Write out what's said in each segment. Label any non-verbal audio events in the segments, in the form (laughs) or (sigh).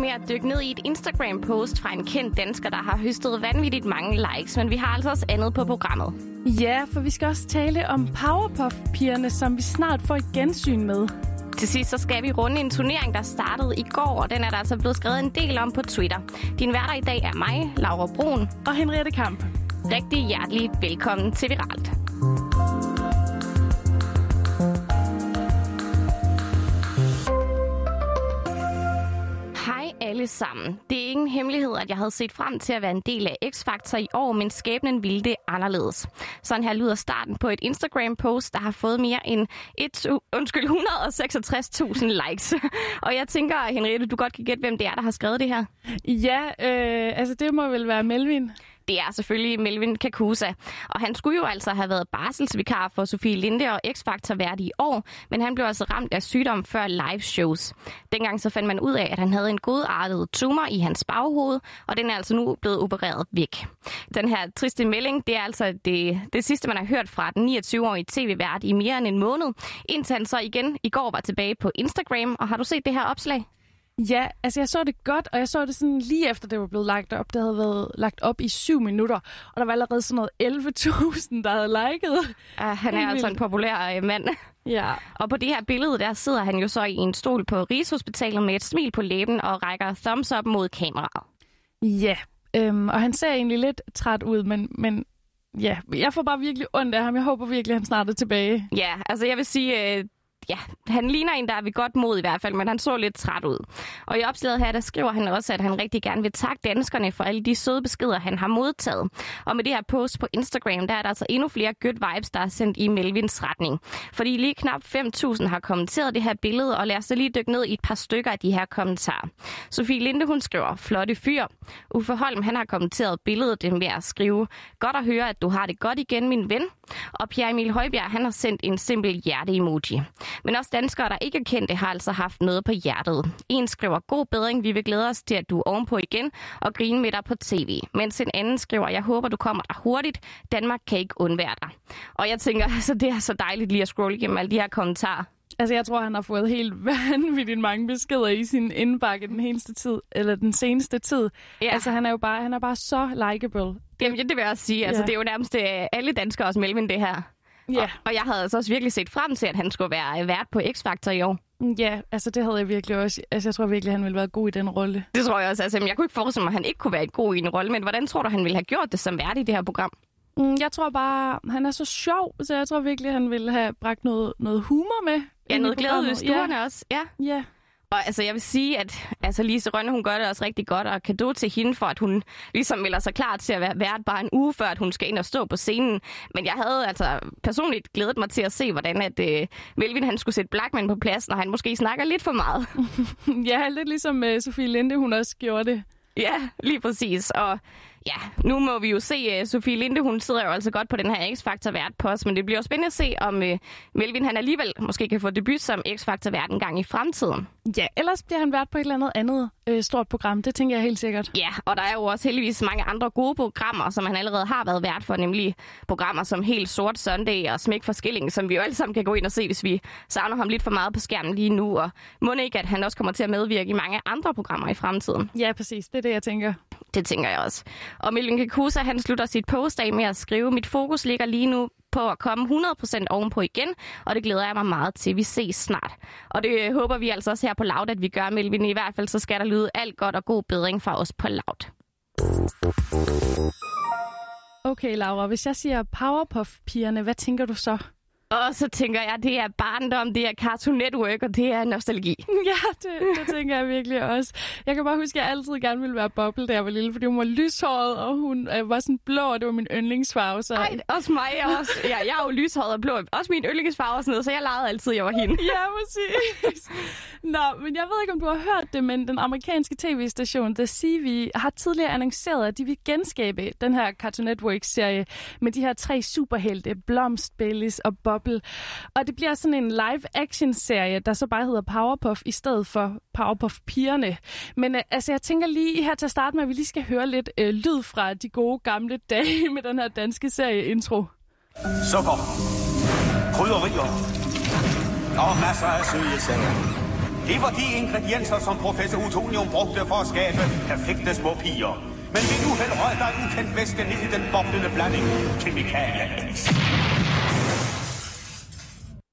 med at dykke ned i et Instagram-post fra en kendt dansker, der har høstet vanvittigt mange likes, men vi har altså også andet på programmet. Ja, for vi skal også tale om Powerpuff-pigerne, som vi snart får et gensyn med. Til sidst så skal vi runde en turnering, der startede i går, og den er der altså blevet skrevet en del om på Twitter. Din værter i dag er mig, Laura Brun. Og Henriette Kamp. Rigtig hjertelig velkommen til Viralt. Hej alle sammen. Det er ingen hemmelighed, at jeg havde set frem til at være en del af X-Factor i år, men skæbnen ville det anderledes. Sådan her lyder starten på et Instagram-post, der har fået mere end 1, undskyld, 166.000 likes. (laughs) Og jeg tænker, Henriette, du godt kan gætte, hvem det er, der har skrevet det her. Ja, øh, altså det må vel være Melvin. Det er selvfølgelig Melvin Kakusa. Og han skulle jo altså have været barselsvikar for Sofie Linde og X-Factor vært i år, men han blev altså ramt af sygdom før live shows. Dengang så fandt man ud af, at han havde en godartet tumor i hans baghoved, og den er altså nu blevet opereret væk. Den her triste melding, det er altså det, det sidste, man har hørt fra den 29-årige tv-vært i mere end en måned, indtil han så igen i går var tilbage på Instagram. Og har du set det her opslag? Ja, altså jeg så det godt, og jeg så det sådan lige efter det var blevet lagt op. Det havde været lagt op i syv minutter, og der var allerede sådan noget 11.000, der havde liket. Uh, han er altså en populær uh, mand. Ja. Og på det her billede, der sidder han jo så i en stol på Rigshospitalet med et smil på læben og rækker thumbs up mod kameraet. Ja, øhm, og han ser egentlig lidt træt ud, men, men ja, jeg får bare virkelig ondt af ham. Jeg håber virkelig, at han snart er tilbage. Ja, altså jeg vil sige, øh, ja, han ligner en, der er ved godt mod i hvert fald, men han så lidt træt ud. Og i opslaget her, der skriver han også, at han rigtig gerne vil takke danskerne for alle de søde beskeder, han har modtaget. Og med det her post på Instagram, der er der altså endnu flere good vibes, der er sendt i Melvins retning. Fordi lige knap 5.000 har kommenteret det her billede, og lad os så lige dykke ned i et par stykker af de her kommentarer. Sofie Linde, hun skriver, flotte fyr. Uffe Holm, han har kommenteret billedet med at skrive, godt at høre, at du har det godt igen, min ven. Og Pierre Emil Højbjerg, han har sendt en simpel hjerte-emoji. Men også danskere, der ikke er kendte, har altså haft noget på hjertet. En skriver, god bedring, vi vil glæde os til, at du er ovenpå igen og grine med dig på tv. Mens en anden skriver, jeg håber, du kommer der hurtigt. Danmark kan ikke undvære dig. Og jeg tænker, (laughs) altså, det er så dejligt lige at scrolle igennem alle de her kommentarer. Altså, jeg tror, han har fået helt (laughs) vanvittigt mange beskeder i sin indbakke den seneste tid, eller den seneste tid. Ja. Altså, han er jo bare, han er bare så likable. Jamen, det vil jeg også sige. Altså, ja. det er jo nærmest øh, alle danskere også Melvin, det her. Ja. Og, og jeg havde altså også virkelig set frem til, at han skulle være vært på X-Factor i år. Ja, altså det havde jeg virkelig også. Altså jeg tror virkelig, han ville være god i den rolle. Det tror jeg også. Altså, jeg kunne ikke forestille mig, at han ikke kunne være god i en rolle, men hvordan tror du, han ville have gjort det som vært i det her program? Mm, jeg tror bare, han er så sjov, så jeg tror virkelig, han ville have bragt noget, noget humor med. Ja, noget glæde i stuerne ja. også. Ja. ja. Og altså, jeg vil sige, at altså, Lise Rønne, hun gør det også rigtig godt, og kado til hende for, at hun ligesom melder sig klar til at være vært bare en uge før, at hun skal ind og stå på scenen. Men jeg havde altså personligt glædet mig til at se, hvordan at uh, Melvin han skulle sætte Blackman på plads, når han måske snakker lidt for meget. (laughs) ja, lidt ligesom uh, Sofie Linde, hun også gjorde det. Ja, lige præcis. Og ja, nu må vi jo se, uh, Sofie Linde, hun sidder jo altså godt på den her X-Factor vært post, men det bliver jo spændende at se, om uh, Melvin han alligevel måske kan få debut som X-Factor vært en gang i fremtiden. Ja, ellers bliver han vært på et eller andet andet øh, stort program, det tænker jeg helt sikkert. Ja, og der er jo også heldigvis mange andre gode programmer, som han allerede har været vært for, nemlig programmer som Helt Sort Sunday og Smæk for Skilling, som vi jo alle sammen kan gå ind og se, hvis vi savner ham lidt for meget på skærmen lige nu, og må ikke, at han også kommer til at medvirke i mange andre programmer i fremtiden. Ja, præcis. Det er det, jeg tænker. Det tænker jeg også. Og Melvin Kekusa, han slutter sit post af med at skrive, mit fokus ligger lige nu på at komme 100% ovenpå igen, og det glæder jeg mig meget til. Vi ses snart. Og det øh, håber vi altså også her på Loud, at vi gør, Melvin. I hvert fald så skal der lyde alt godt og god bedring fra os på Loud. Okay, Laura, hvis jeg siger Powerpuff-pigerne, hvad tænker du så? Og så tænker jeg, det er barndom, det er Cartoon Network, og det er nostalgi. (laughs) Ja, det, det tænker jeg virkelig også. Jeg kan bare huske, at jeg altid gerne ville være Bobble, da jeg var lille, fordi hun var lyshåret, og hun øh, var sådan blå, og det var min yndlingsfarve. Så... Ej, også mig også. Ja, jeg er jo lyshåret og blå. Også min yndlingsfarve og sådan noget, så jeg legede altid, at jeg var hende. (laughs) Ja, præcis. Nå, men jeg ved ikke, om du har hørt det, men den amerikanske tv-station The CV har tidligere annonceret, at de vil genskabe den her Cartoon Network-serie med de her tre superhelte, Blomst, Bellis og Bob Bubble. Og det bliver sådan en live-action-serie, der så bare hedder Powerpuff, i stedet for Powerpuff-pigerne. Men øh, altså, jeg tænker lige her til at starte med, at vi lige skal høre lidt øh, lyd fra de gode gamle dage (laughs) med den her danske serie-intro. Sukker, krydderier og masser af søde sager. Det var de ingredienser, som professor Utonium brugte for at skabe perfekte små piger. Men ved uheld røg der en ukendt væske ned i den boblende blanding. Kemikalia X.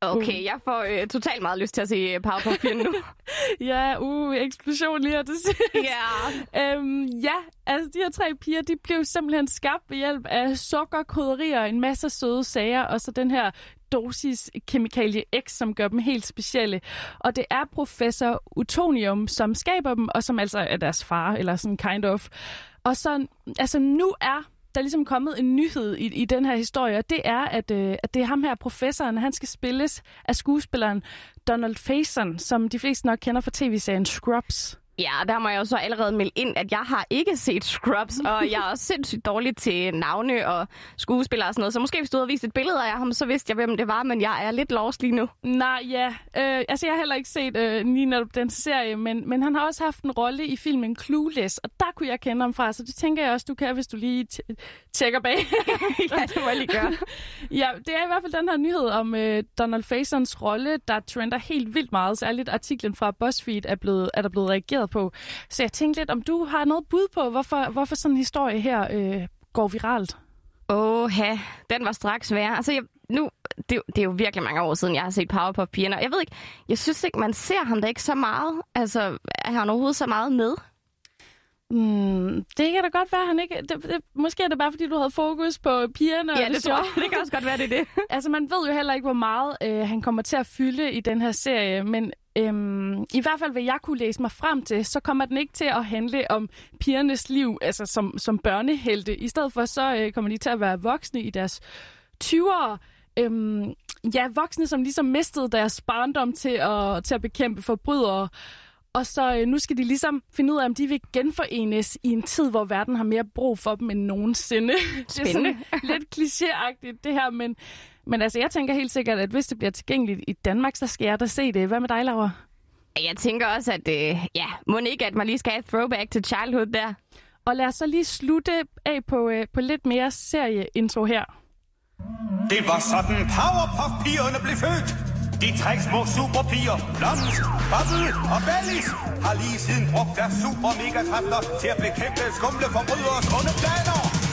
Okay, jeg får øh, totalt meget lyst til at se øh, Powerpuff Pigen nu. (laughs) Ja, uh, eksplosion lige her til sidst. Ja. (laughs) Øhm, ja, altså de her tre piger, de blev simpelthen skabt ved hjælp af sukker, krydderier, en masse søde sager, og så den her dosis kemikalie X, som gør dem helt specielle. Og det er professor Utonium, som skaber dem, og som altså er deres far, eller sådan kind of. Og så, altså nu er der er ligesom kommet en nyhed i, i den her historie, og det er, at, øh, at det er ham her, professoren, han skal spilles af skuespilleren Donald Faison, som de fleste nok kender fra tv-serien Scrubs. Ja, der må jeg jo så allerede melde ind, at jeg har ikke set Scrubs, og jeg er også sindssygt dårlig til navne og skuespillere og sådan noget. Så måske hvis du havde vist et billede af ham, så vidste jeg, hvem det var, men jeg er lidt lost lige nu. Nej, ja. Øh, altså, jeg har heller ikke set øh, lige netop den serie, men, men han har også haft en rolle i filmen Clueless, og der kunne jeg kende ham fra, så det tænker jeg også, du kan, hvis du lige tjekker bag. (laughs) ja, det må jeg lige gøre. ja, det er i hvert fald den her nyhed om øh, Donald Faisons rolle, der trender helt vildt meget. Særligt artiklen fra BuzzFeed er, blevet, er der blevet reageret på. Så jeg tænkte lidt, om du har noget bud på, hvorfor, hvorfor sådan en historie her øh, går viralt? Åh, den var straks værre. Altså, jeg, nu, det, det er jo virkelig mange år siden, jeg har set Powerpuff Pigerne. Jeg ved ikke, jeg synes ikke, man ser ham da ikke så meget. Altså, er han overhovedet så meget med? Mm, det kan da godt være, han ikke... Det, det, måske er det bare, fordi du havde fokus på pigerne. Ja, og det, det, tror jeg. det kan også godt være, det er det. (laughs) altså, man ved jo heller ikke, hvor meget øh, han kommer til at fylde i den her serie, men øhm, i hvert fald, hvad jeg kunne læse mig frem til, så kommer den ikke til at handle om pigernes liv, altså som, som børnehelte. I stedet for, så øh, kommer de til at være voksne i deres 20'ere. Øhm, ja, voksne, som ligesom mistede deres barndom til at, til at bekæmpe forbrydere. Og så øh, nu skal de ligesom finde ud af, om de vil genforenes i en tid, hvor verden har mere brug for dem end nogensinde. Spændende. (laughs) det er sådan lidt klichéagtigt, det her, men, men altså, jeg tænker helt sikkert, at hvis det bliver tilgængeligt i Danmark, så skal jeg da se det. Hvad med dig, Laura? Jeg tænker også, at øh, ja, må ikke, at man lige skal have et throwback til childhood der. Og lad os så lige slutte af på, øh, på lidt mere serieintro her. Det var sådan Powerpuff-pigerne blev født. De tre små superpiger, Blomst, Bubble og Bellis, har lige siden brugt deres super mega kræfter til at bekæmpe skumle forbryders onde planer.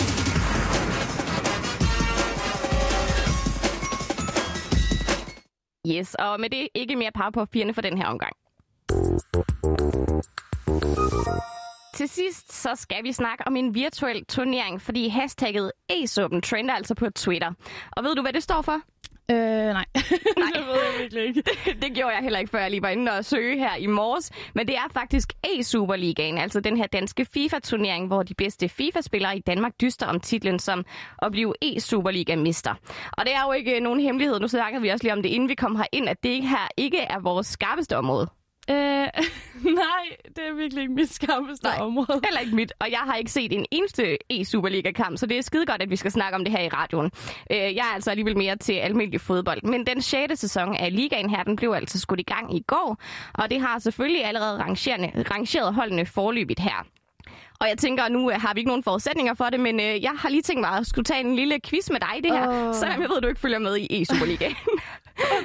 Yes, og med det ikke mere Powerpuff-pigerne for den her omgang. Til sidst så skal vi snakke om en virtuel turnering, fordi hashtagget e trender altså på Twitter. Og ved du, hvad det står for? Øh, nej. (laughs) Nej. det ved jeg virkelig ikke. (laughs) det gjorde jeg heller ikke, før jeg lige var inde og søge her i morges. Men det er faktisk E-Superligaen, altså den her danske FIFA-turnering, hvor de bedste FIFA-spillere i Danmark dyster om titlen som at blive E-Superliga-mister. Og det er jo ikke nogen hemmelighed, nu snakker vi også lige om det, inden vi kom her ind, at det her ikke er vores skarpeste område. Øh, (laughs) nej, det er virkelig ikke mit skarpeste Nej. område. Heller ikke mit, og jeg har ikke set en eneste E-Superliga-kamp, så det er skide godt, at vi skal snakke om det her i radioen. Øh, jeg er altså alligevel mere til almindelig fodbold. Men den 6. sæson af ligaen her, den blev altså skudt i gang i går, og det har selvfølgelig allerede rangeret holdene forløbigt her. Og jeg tænker, nu øh, har vi ikke nogen forudsætninger for det, men øh, jeg har lige tænkt mig at skulle tage en lille quiz med dig det her, Åh. selvom jeg ved, at du ikke følger med i E-Superligaen. (laughs)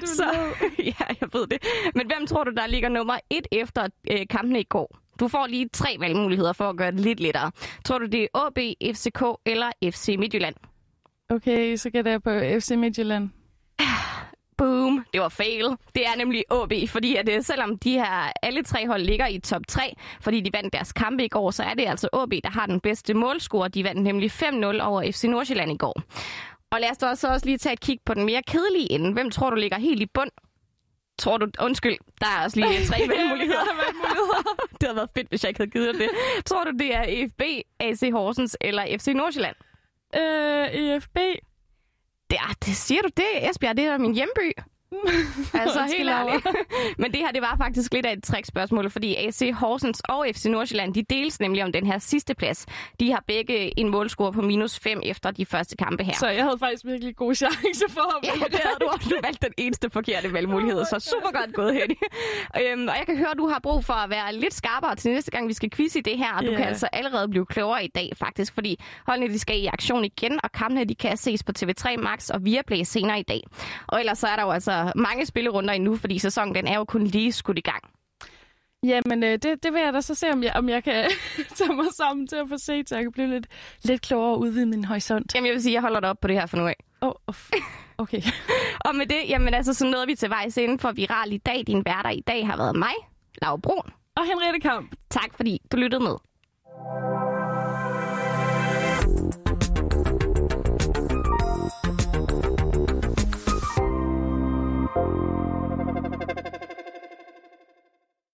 du Så, (laughs) ja, jeg ved det. Men hvem tror du, der ligger nummer et efter øh, kampene i går? Du får lige tre valgmuligheder for at gøre det lidt lettere. Tror du, det er AB, FCK eller FC Midtjylland? Okay, så gætter jeg på FC Midtjylland. (sighs) Boom, det var fail. Det er nemlig AB, fordi at, øh, selvom de her alle tre hold ligger i top 3, fordi de vandt deres kampe i går, så er det altså AB, der har den bedste målscore. De vandt nemlig 5-0 over FC Nordsjælland i går. Og lad os da også, også lige tage et kig på den mere kedelige ende. Hvem tror du ligger helt i bund? Tror du, undskyld, der er også lige tre (laughs) valgmuligheder. (laughs) det havde været fedt, hvis jeg ikke havde givet det. Tror du, det er EFB, AC Horsens eller FC Nordsjælland? Øh, EFB. Ja, det siger du det, Esbjerg. Det er min hjemby. (laughs) Altså helt ærligt. (laughs) Men det her, det var faktisk lidt af et trickspørgsmål, fordi AC Horsens og FC Nordsjælland, de deles nemlig om den her sidste plads. De har begge en målscore på minus 5 efter de første kampe her. Så jeg havde faktisk virkelig god chance for at (laughs) Ja, det havde du. Du valgte den eneste forkerte valgmulighed, så super godt gået, Henny. Øhm, og jeg kan høre, at du har brug for at være lidt skarpere til næste gang, vi skal quizze i det her. Og du Ja. kan altså allerede blive klogere i dag, faktisk, fordi holdene de skal i aktion igen, og kampene de kan ses på TV3 Max og Viaplay senere i dag. Og ellers så er der jo altså mange spillerunder endnu, fordi sæsonen den er jo kun lige skudt i gang. Jamen, øh, det, det vil jeg da så se, om jeg, om jeg kan (laughs) tage mig sammen til at få set, så jeg kan blive lidt, lidt klogere og udvide min horisont. Jamen, jeg vil sige, jeg holder dig op på det her for nu af. Oh, oh, okay. (laughs) Og med det, jamen altså, så nåede vi til vejs inden for Viral i dag. Din værter i dag har været mig, Laura Brun. Og Henriette Kamp. Tak fordi du lyttede med.